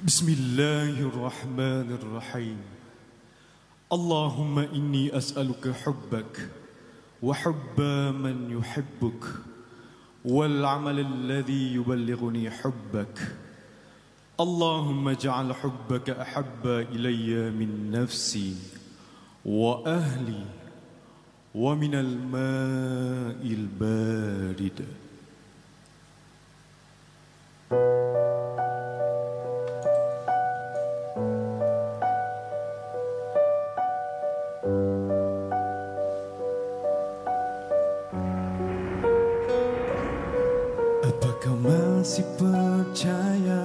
بسم الله الرحمن الرحيم. اللهم إني أسألك حبك وحب من يحبك والعمل الذي يبلغني حبك. اللهم اجعل حبك أحب إلي من نفسي وأهلي ومن الماء البارد. Masih percaya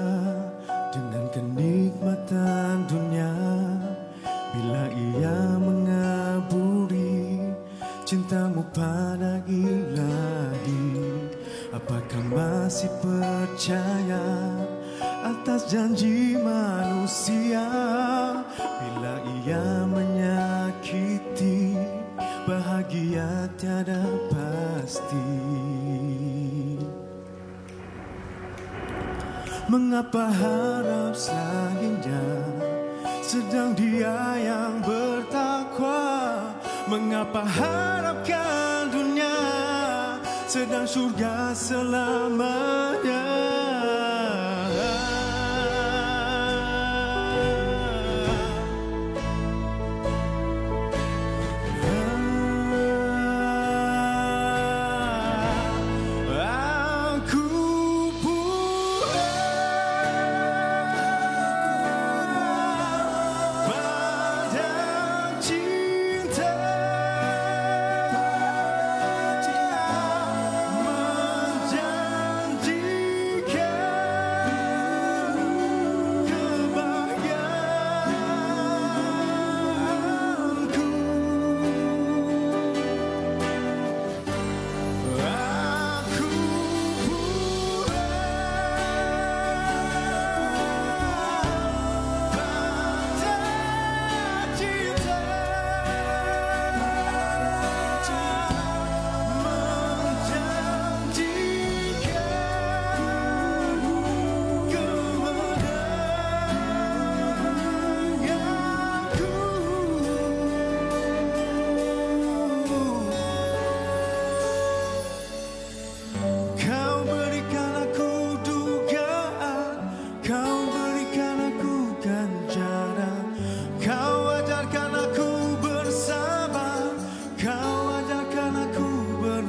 dengan kenikmatan dunia bila ia mengaburi cintamu pada ilahi? Apakah masih percaya atas janji manusia bila ia menyakiti bahagia tiada pasti? Mengapa harap selainnya Sedang dia yang bertakwa? Mengapa harapkan dunia Sedang surga selamanya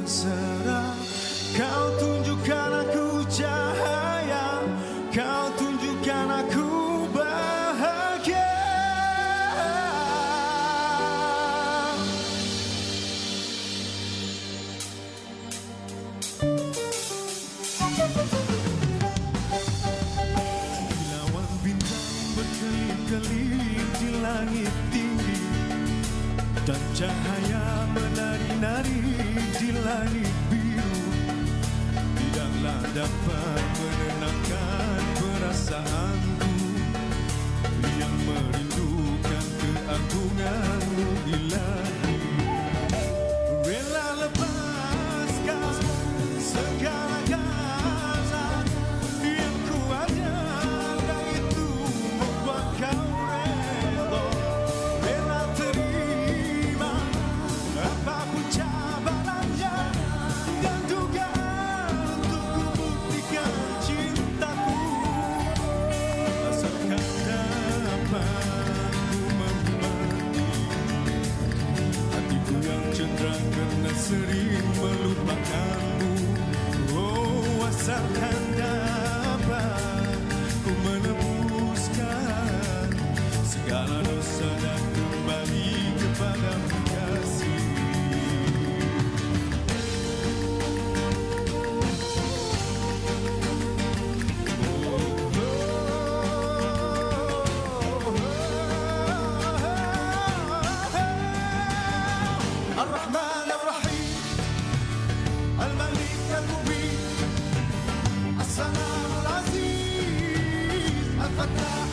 berserah Kau tunjukkan aku cahaya. Kau tunjukkan aku bahagia. Kilauan bintang berkelip-kelip di langit tinggi Dan cahaya menari-nari di langit biru. Tidaklah dapat menenangkan perasaanku. Yang merindukan sering melupakanmu. Oh asalkan atrás.